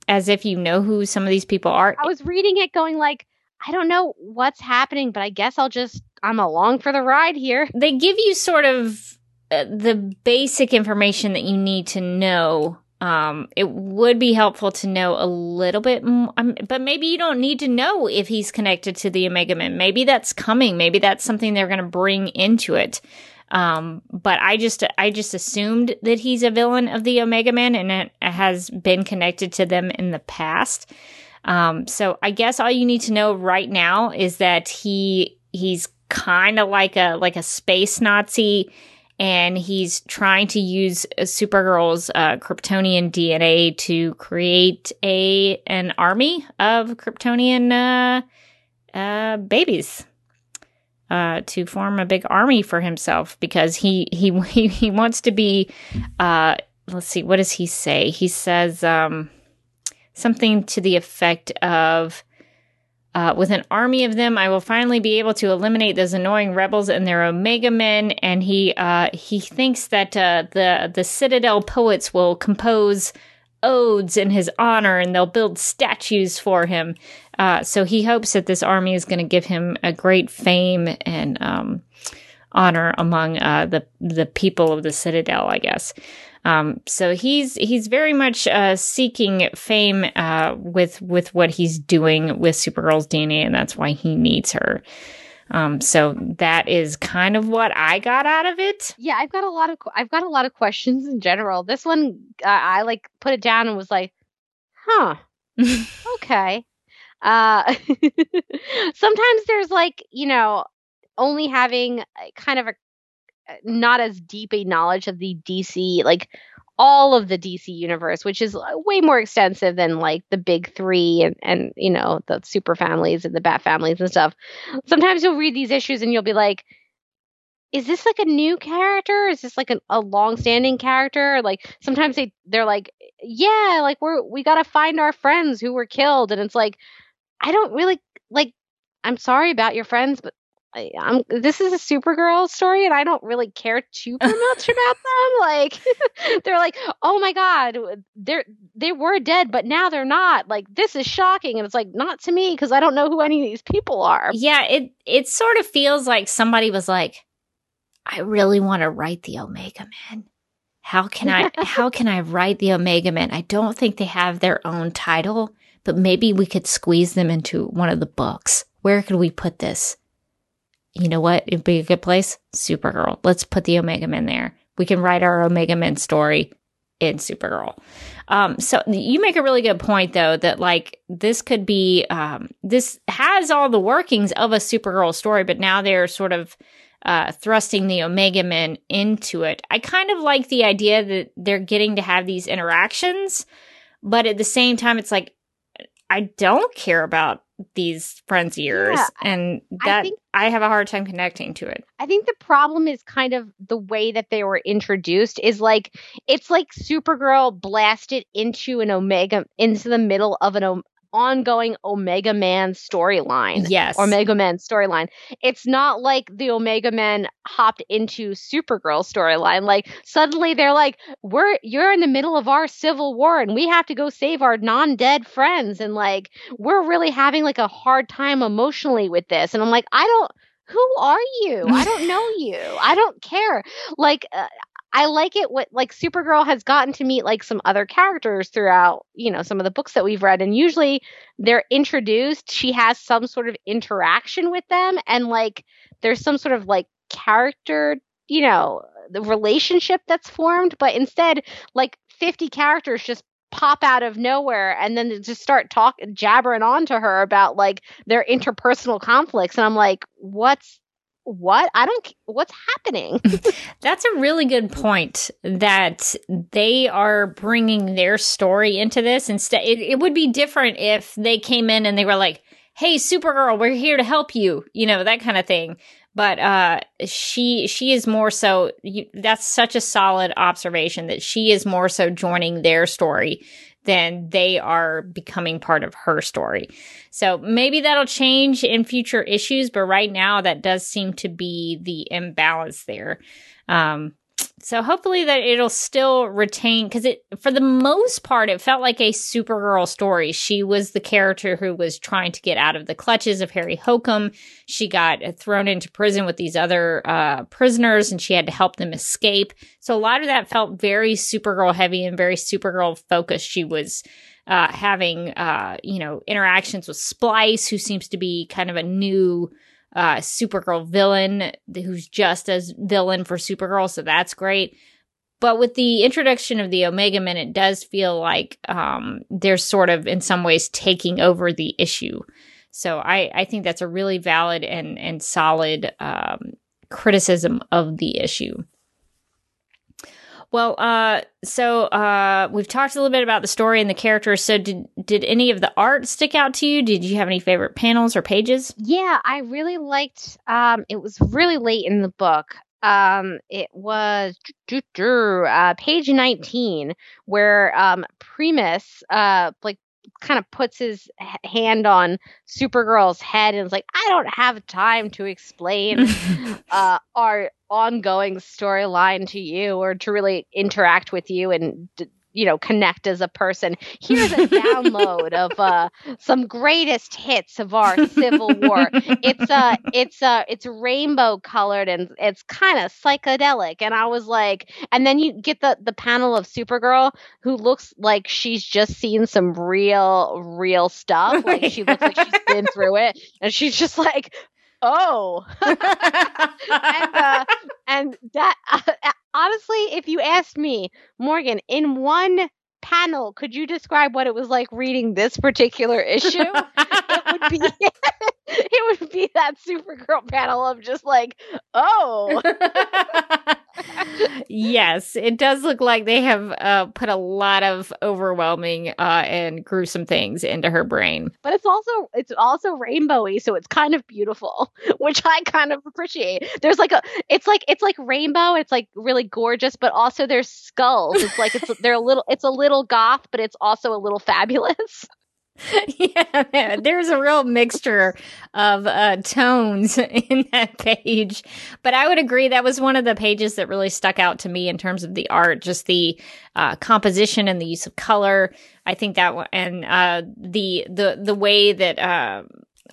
as if you know who some of these people are. I was reading it, going like, I don't know what's happening, but I guess I'll just I'm along for the ride here. They give you sort of uh, the basic information that you need to know. Um, it would be helpful to know a little bit more, um, but maybe you don't need to know if he's connected to the Omega Men. Maybe that's coming. Maybe that's something they're going to bring into it. Um, but I just I just assumed that he's a villain of the Omega Men and it has been connected to them in the past. Um, so I guess all you need to know right now is that he he's kind of like a like a space Nazi, and he's trying to use Supergirl's uh, Kryptonian DNA to create a an army of Kryptonian uh, uh, babies. Uh, to form a big army for himself because he he he, he wants to be uh, let's see what does he say he says um, something to the effect of uh, with an army of them, I will finally be able to eliminate those annoying rebels and their Omega Men. And he uh, he thinks that uh, the the Citadel poets will compose odes in his honor, and they'll build statues for him. Uh, so he hopes that this army is going to give him a great fame and um, honor among uh, the the people of the Citadel, I guess. Um, so he's he's very much uh, seeking fame uh, with with what he's doing with Supergirl's DNA, and that's why he needs her. Um, so that is kind of what I got out of it. Yeah, I've got a lot of I've got a lot of questions in general. This one, uh, I like put it down and was like, huh, okay. Uh, sometimes there's like you know only having kind of a Uh, not as deep a knowledge of the DC, like all of the DC universe, which is uh, way more extensive than like the big three and, and you know, the super families and the bat families and stuff. Sometimes you'll read these issues and you'll be like, is this like a new character? Is this like a, a long-standing character? Like sometimes they they're like, yeah, like we're we gotta find our friends who were killed, and it's like, I don't really like. I'm sorry about your friends, but I, am this is a Supergirl story, and I don't really care too much about them. Like they're like, oh my god, they're they were dead, but now they're not. Like this is shocking, and it's like not to me because I don't know who any of these people are. Yeah, it it sort of feels like somebody was like, I really want to write the Omega Men. How can I how can I write the Omega Men? I don't think they have their own title, but maybe we could squeeze them into one of the books. Where could we put this? You know what? It'd be a good place. Supergirl. Let's put the Omega Men there. We can write our Omega Men story in Supergirl. Um, so you make a really good point though that like this could be um, this has all the workings of a Supergirl story, but now they're sort of uh, thrusting the Omega Men into it. I kind of like the idea that they're getting to have these interactions, but at the same time, it's like I don't care about these friends years yeah, and that I, think, I have a hard time connecting to it. I think the problem is kind of the way that they were introduced is like it's like Supergirl blasted into an Omega into the middle of an ongoing Omega Man storyline. Yes. Omega Man storyline. It's not like the Omega Men hopped into Supergirl storyline. Like suddenly they're like, We're you're in the middle of our civil war and we have to go save our non-dead friends. And like we're really having like a hard time emotionally with this. And I'm like, I don't who are you? I don't know you. I don't care. Like, uh, I like it what like Supergirl has gotten to meet like some other characters throughout, you know, some of the books that we've read and usually they're introduced, she has some sort of interaction with them and like there's some sort of like character, you know, the relationship that's formed, but instead like 50 characters just pop out of nowhere and then just start talking jabbering on to her about like their interpersonal conflicts and I'm like what's what? I don't what's happening. That's a really good point that they are bringing their story into this instead it, it, would be different if they came in and they were like, "Hey Supergirl, we're here to help you." You know, that kind of thing. But uh she she is more so you, that's such a solid observation that she is more so joining their story then they are becoming part of her story. So maybe that'll change in future issues, but right now that does seem to be the imbalance there. Um, so hopefully that it'll still retain because it for the most part it felt like a supergirl story. She was the character who was trying to get out of the clutches of harry hokum. She got thrown into prison with these other uh, prisoners and she had to help them escape. So a lot of that felt very supergirl heavy and very supergirl focused. She was uh, having uh, you know interactions with splice who seems to be kind of a new uh, Supergirl villain who's just as villain for Supergirl, so that's great. But with the introduction of the Omega Men, it does feel like um, they're sort of, in some ways, taking over the issue. So I, I think that's a really valid and and solid um, criticism of the issue. Well, uh, so uh, we've talked a little bit about the story and the characters. So, did did any of the art stick out to you? Did you have any favorite panels or pages? Yeah, I really liked. Um, it was really late in the book. Um, it was uh, page nineteen where um, Primus, uh, like kind of puts his hand on Supergirl's head and is like, I don't have time to explain uh, our ongoing storyline to you or to really interact with you and you know connect as a person. Here's a download of uh some greatest hits of our civil war. It's uh it's uh it's rainbow colored and it's kind of psychedelic. And i was like and then you get the the panel of supergirl who looks like she's just seen some real real stuff. Like she looks like she's been through it. And she's just like oh. And, uh, and that uh, honestly if you asked me morgan in one panel could you describe what it was like reading this particular issue? It would be it would be that supergirl panel of just like oh yes, it does look like they have uh, put a lot of overwhelming uh, and gruesome things into her brain. But it's also it's also rainbowy, so it's kind of beautiful, which I kind of appreciate. There's like a it's like it's like rainbow. It's like really gorgeous, but also there's skulls. It's like it's they're a little it's a little goth, but it's also a little fabulous. yeah, there's a real mixture of uh, tones in that page. But I would agree that was one of the pages that really stuck out to me in terms of the art, just the uh, composition and the use of color. I think that and uh, the the the way that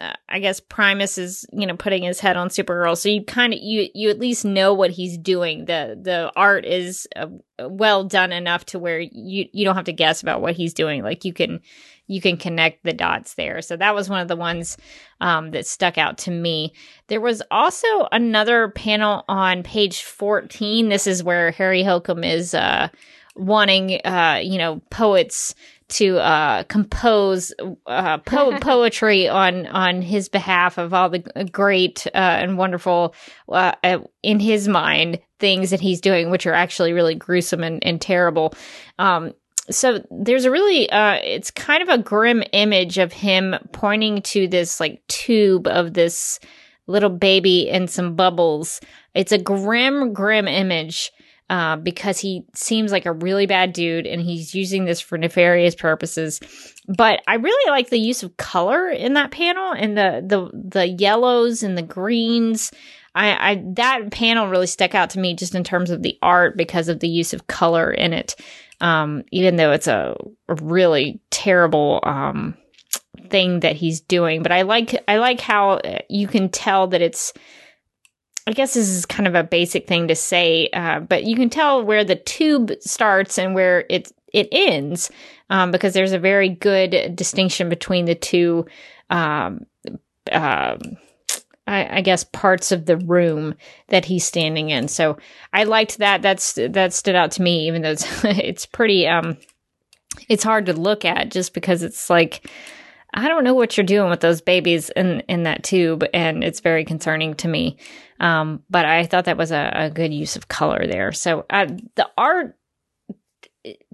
uh, I guess Primus is you know putting his head on Supergirl, so you kind of you you at least know what he's doing. the The art is uh, well done enough to where you you don't have to guess about what he's doing. Like you can you can connect the dots there. So that was one of the ones um, that stuck out to me. There was also another panel on page 14. This is where Harry Hokum is uh, wanting, uh, you know, poets to uh, compose uh, po- poetry on on his behalf of all the great uh, and wonderful, uh, uh, in his mind, things that he's doing, which are actually really gruesome and, and terrible. Um, so there's a really uh it's kind of a grim image of him pointing to this like tube of this little baby and some bubbles it's a grim grim image uh, because he seems like a really bad dude and he's using this for nefarious purposes but i really like the use of color in that panel and the the the yellows and the greens I, I that panel really stuck out to me just in terms of the art because of the use of color in it um, even though it's a, really terrible um, thing that he's doing. But I like I like how you can tell that it's. I guess this is kind of a basic thing to say, uh, but you can tell where the tube starts and where it it ends um, because there's a very good distinction between the two um, um I, I, guess parts of the room that he's standing in. So I liked that. That's that stood out to me, even though it's it's pretty um it's hard to look at just because it's like I don't know what you're doing with those babies in in that tube, and it's very concerning to me. Um, but I thought that was a, a good use of color there. So uh, the art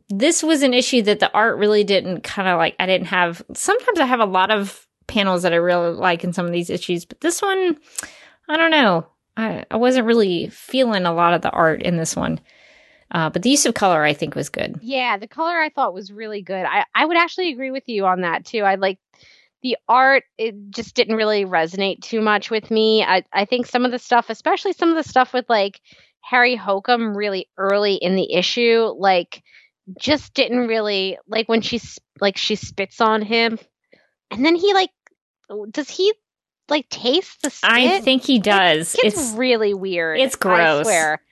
this was an issue that the art really didn't kind of like I didn't have sometimes I have a lot of panels that I really like in some of these issues, but this one, I don't know. I, I wasn't really feeling a lot of the art in this one. Uh, but the use of color, I think, was good. Yeah, the color I thought was really good. I, I would actually agree with you on that too. I like the art, it just didn't really resonate too much with me. I, I think some of the stuff, especially some of the stuff with like Harry Hokum really early in the issue, like just didn't really like when she like she spits on him, and then he like does he like taste the spit? I think he does. It it's really weird. it's gross. I swear.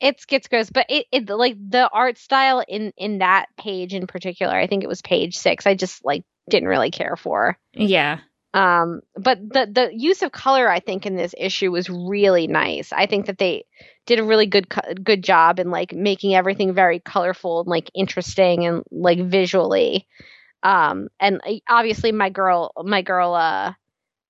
It gets gross, but it, it like the art style in in that page in particular. I think it was page six. I just like didn't really care for. yeah. Um, but the the use of color, I think, in this issue was really nice. I think that they did a really good good job in like making everything very colorful and like interesting and like visually. Um, and uh, obviously my girl, my girl, uh,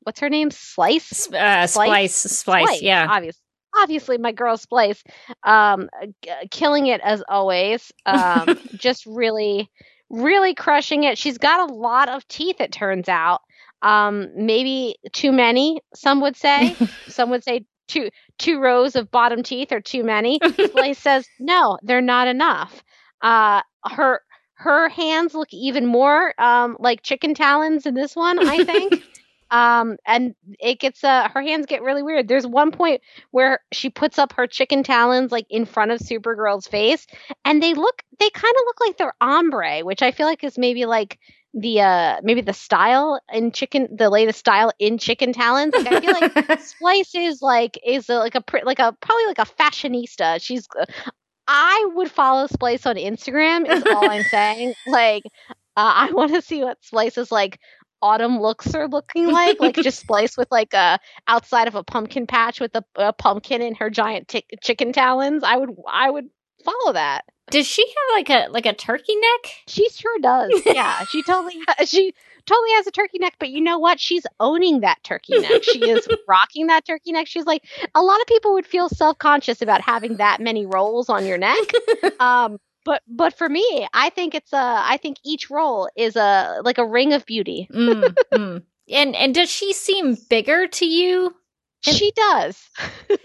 what's her name? Slice. Uh, splice, splice, yeah. Obviously, obviously my girl Splice, um, g- killing it as always. Um, just really, really crushing it. She's got a lot of teeth. It turns out, um, maybe too many. Some would say. some would say two two rows of bottom teeth are too many. Splice says no, they're not enough. Uh, her her hands look even more um, like chicken talons in this one. I think. Um, and it gets uh her hands get really weird. There's one point where she puts up her chicken talons like in front of Supergirl's face, and they look they kind of look like they're ombre, which I feel like is maybe like the uh maybe the style in chicken the latest style in chicken talons. Like I feel like Splice is like is a, like a like a probably like a fashionista. She's uh, I would follow Splice on Instagram. Is all I'm saying. Like uh, I want to see what Splice is like autumn looks are looking like like just Splice with like a outside of a pumpkin patch with a, a pumpkin in her giant t- chicken talons i would i would follow that. Does she have like a like a turkey neck? she sure does. Yeah she totally ha- she totally has a turkey neck but you know what? She's owning that turkey neck. She is rocking that turkey neck. She's like a lot of people would feel self-conscious about having that many rolls on your neck. Um but but for me i think it's a i think each roll is a like a ring of beauty Mm, mm. And and does she seem bigger to you? she does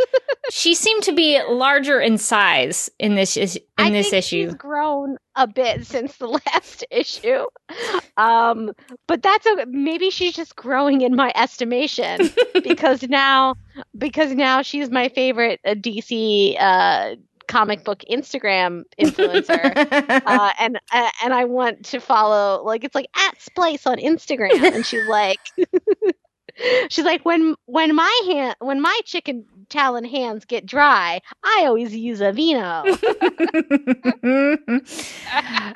She seemed to be larger in size in this is- in I this think issue. She's grown a bit since the last issue, um, but that's a, maybe she's just growing in my estimation because now because now she's my favorite uh, DC uh, comic book Instagram influencer. Uh, and uh, and I want to follow like it's like at Splice on Instagram, and she's like, she's like when when my hand when my chicken talon hands get dry, I always use Aveeno.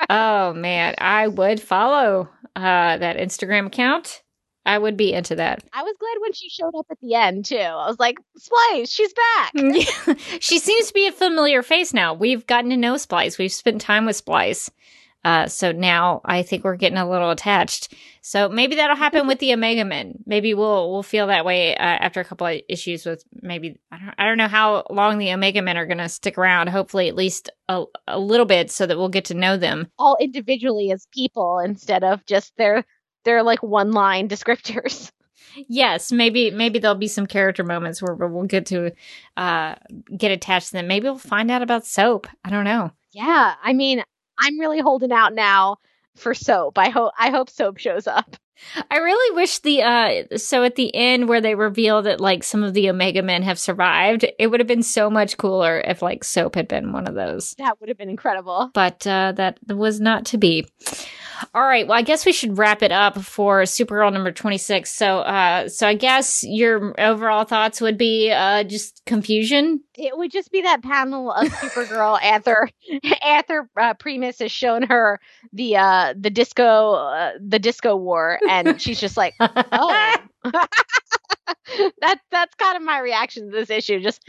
oh man, I would follow uh, that Instagram account. I would be into that. I was glad when she showed up at the end too. I was like, Splice, she's back. she seems to be a familiar face now. We've gotten to know Splice. We've spent time with Splice. Uh, so now I think we're getting a little attached. So maybe that'll happen with the Omega Men. Maybe we'll we'll feel that way uh, after a couple of issues with maybe I don't I don't know how long the Omega Men are going to stick around. Hopefully at least a, a little bit so that we'll get to know them. All individually as people instead of just their their like one line descriptors. Yes, maybe maybe there'll be some character moments where we'll get to uh, get attached to them. Maybe we'll find out about soap. I don't know. Yeah, I mean, I'm really holding out now for soap. I hope I hope soap shows up. I really wish the uh so at the end where they reveal that like some of the Omega Men have survived, it would have been so much cooler if like soap had been one of those. That would have been incredible. But uh that was not to be. All right, well I guess we should wrap it up for Supergirl number 26. So uh so I guess your overall thoughts would be uh just confusion. It would just be that panel of Supergirl. Arthur Arthur uh, Primus has shown her the uh the disco uh, the disco war, and she's just like, oh. that that's kind of my reaction to this issue. Just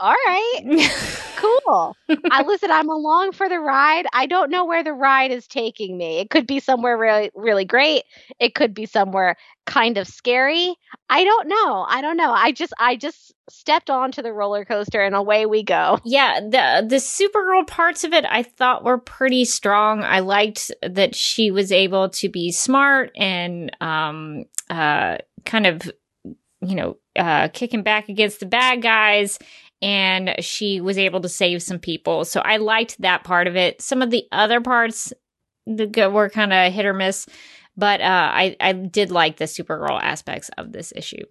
all right, cool. I listen. I'm along for the ride. I don't know where the ride is taking me. It could be somewhere really, really great. It could be somewhere kind of scary. I don't know. I don't know. I just, I just stepped onto the roller coaster, and away we go. Yeah, the the Supergirl parts of it I thought were pretty strong. I liked that she was able to be smart and um uh kind of you know uh kicking back against the bad guys and she was able to save some people. So I liked that part of it. Some of the other parts were kind of hit or miss, but uh I I did like the Supergirl aspects of this issue.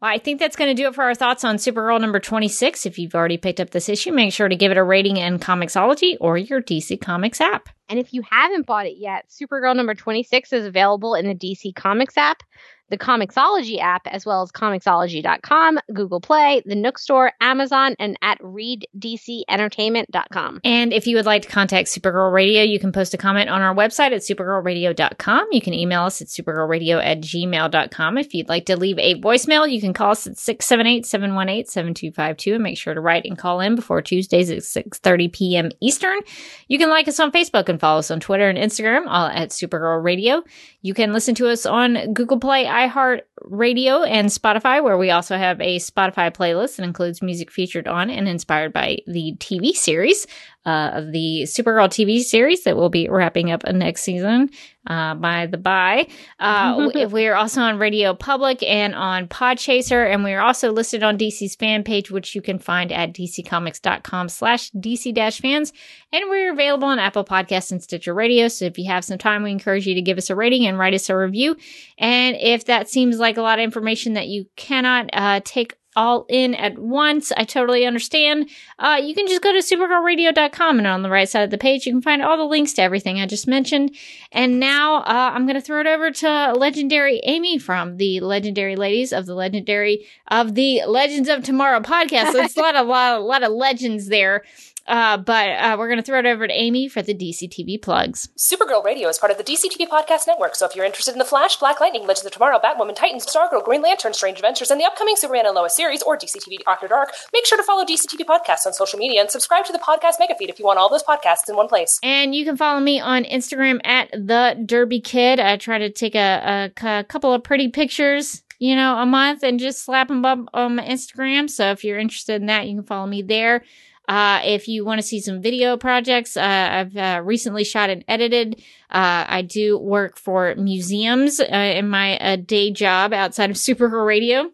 Well, I think that's going to do it for our thoughts on Supergirl number 26. If you've already picked up this issue, make sure to give it a rating in Comixology or your DC Comics app. And if you haven't bought it yet, Supergirl number 26 is available in the DC Comics app the Comixology app, as well as Comixology.com, Google Play, the Nook Store, Amazon, and at ReadDCEntertainment.com. And if you would like to contact Supergirl Radio, you can post a comment on our website at supergirlradio.com. You can email us at supergirlradio at gmail.com. If you'd like to leave a voicemail, you can call us at 678-718-7252 and make sure to write and call in before Tuesdays at 6.30 p.m. Eastern. You can like us on Facebook and follow us on Twitter and Instagram, all at Supergirl Radio. You can listen to us on Google Play, iHeart Radio, and Spotify, where we also have a Spotify playlist that includes music featured on and inspired by the TV series uh, of the Supergirl TV series that will be wrapping up next season. Uh, by the by, uh, we are also on Radio Public and on Podchaser, and we are also listed on DC's fan page, which you can find at dccomics.com slash dc-fans. And we're available on Apple Podcasts and Stitcher Radio. So if you have some time, we encourage you to give us a rating and write us a review. And if that seems like a lot of information that you cannot uh, take all in at once. I totally understand. Uh, you can just go to supergirlradio.com and on the right side of the page, you can find all the links to everything I just mentioned. And now uh, I'm going to throw it over to legendary Amy from the legendary ladies of the legendary of the Legends of Tomorrow podcast. So it's a lot, a lot, a lot of legends there. Uh, but uh, we're going to throw it over to Amy for the DCTV plugs. Supergirl Radio is part of the DCTV Podcast Network, so if you're interested in The Flash, Black Lightning, Legends of Tomorrow, Batwoman, Titans, Stargirl, Green Lantern, Strange Adventures, and the upcoming Superman and Lois series, or DCTV After Dark, make sure to follow DCTV Podcasts on social media and subscribe to the podcast mega feed if you want all those podcasts in one place. And you can follow me on Instagram at the Derby Kid. I try to take a, a, a couple of pretty pictures you know, a month and just slap them up on my Instagram. So if you're interested in that, you can follow me there. Uh, if you want to see some video projects, uh, I've uh, recently shot and edited. Uh, I do work for museums uh, in my uh, day job outside of Superhero Radio.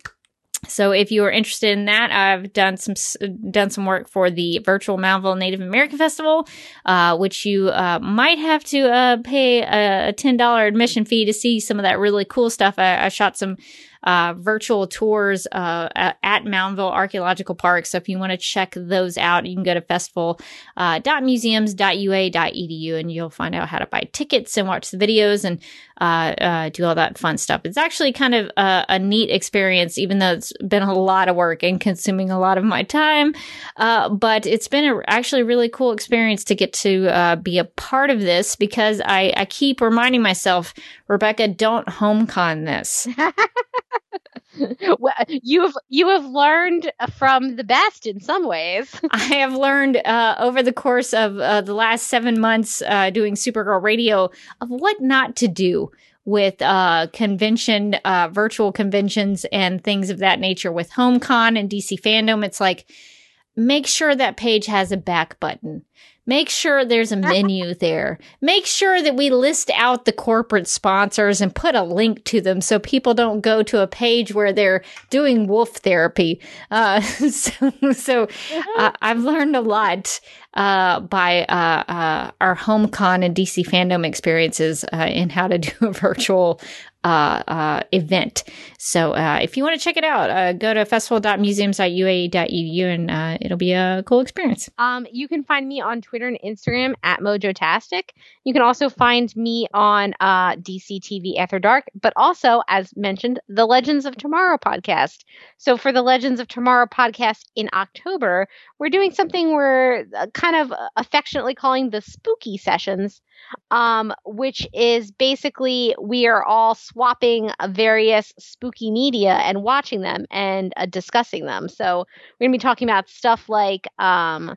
So if you are interested in that, I've done some done some work for the virtual Moundville Native American Festival, which you might have to pay a ten dollar admission fee to see some of that really cool stuff. I, I shot some uh, virtual tours uh, at Moundville Archaeological Park. So if you want to check those out, you can go to festival.museums.ua.edu and you'll find out how to buy tickets and watch the videos and uh, uh, do all that fun stuff. It's actually kind of a, a, neat experience, even though it's been a lot of work and consuming a lot of my time. Uh, but it's been a, actually a really cool experience to get to be a part of this because I, I keep reminding myself, Rebecca, don't homecon this. well, you have you have learned from the best in some ways. I have learned uh, over the course of uh, the last seven months uh, doing Supergirl Radio of what not to do with uh, convention, uh, virtual conventions, and things of that nature. With HomeCon and DC Fandom, it's like make sure that page has a back button. Make sure there's a menu there. Make sure that we list out the corporate sponsors and put a link to them so people don't go to a page where they're doing wolf therapy. Uh, so, so uh, I've learned a lot uh, by uh, uh, our HomeCon and DC fandom experiences uh, in how to do a virtual uh, uh, event. So uh, if you want to check it out, uh, go to festival.museums.ua.edu and uh, it'll be a cool experience. Um, you can find me on Twitter and Instagram at Mojotastic. You can also find me on uh, DC TV After Dark, but also, as mentioned, the Legends of Tomorrow podcast. So for the Legends of Tomorrow podcast in October, we're doing something we're kind of affectionately calling the spooky sessions um, which is basically we are all swapping various spooky media and watching them and uh, discussing them. So we're going to be talking about stuff like um,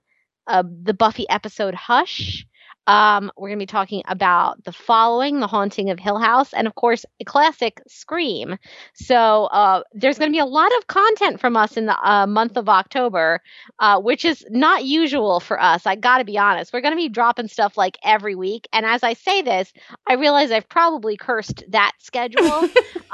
uh, the Buffy episode Hush. Um, we're going to be talking about the following, The Haunting of Hill House, and of course, a classic Scream. So uh, there's going to be a lot of content from us in the uh, month of October, uh, which is not usual for us. I got to be honest. We're going to be dropping stuff like every week. And as I say this, I realize I've probably cursed that schedule.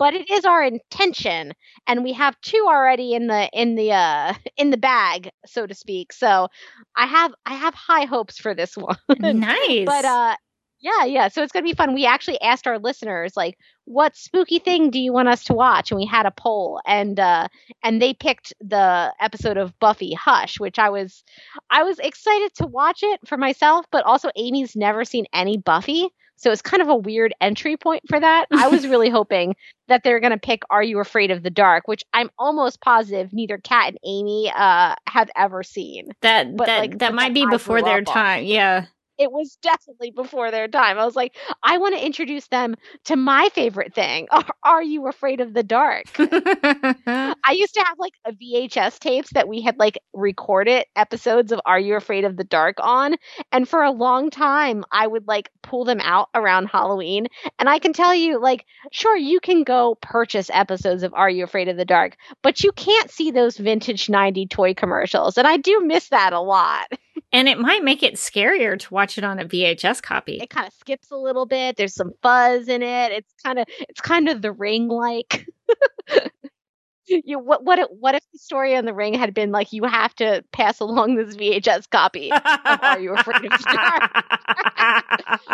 But it is our intention and we have two already in the in the uh in the bag so to speak. So i have i have high hopes for this one. Nice. but uh yeah yeah so it's gonna be fun. We actually asked our listeners like what spooky thing do you want us to watch? And we had a poll, and uh, and they picked the episode of Buffy Hush, which I was I was excited to watch it for myself, but also Amy's never seen any Buffy, so it's kind of a weird entry point for that. I was really hoping that they're going to pick Are You Afraid of the Dark, which I'm almost positive neither Kat and Amy uh, have ever seen. That But, that like, that might be before their up on. time. Yeah. It was definitely before their time. I was like, I want to introduce them to my favorite thing. Are, you afraid of the dark? I used to have like a VHS tapes that we had like recorded episodes of Are You Afraid of the Dark on. And for a long time, I would like pull them out around Halloween. And I can tell you, like, sure, you can go purchase episodes of Are You Afraid of the Dark, but you can't see those vintage 90 toy commercials. And I do miss that a lot. and it might make it scarier to watch it on a VHS copy. It kind of skips a little bit. There's some fuzz in it. It's kind of it's kind of the ring like. you what what if, what if the story on the ring had been like you have to pass along this VHS copy Are You Afraid of Dark?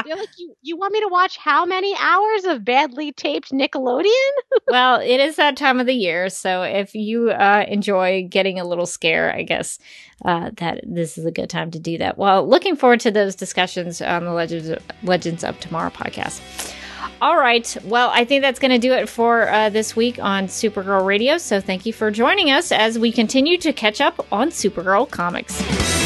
They're like you you want me to watch how many hours of badly taped Nickelodeon? well, it is that time of the year, so if you uh, enjoy getting a little scare, I guess uh, that this is a good time to do that. Well, looking forward to those discussions on the Legends Legends of Tomorrow podcast. All right. Well, I think that's going to do it for uh, this week on Supergirl Radio. So thank you for joining us as we continue to catch up on Supergirl comics.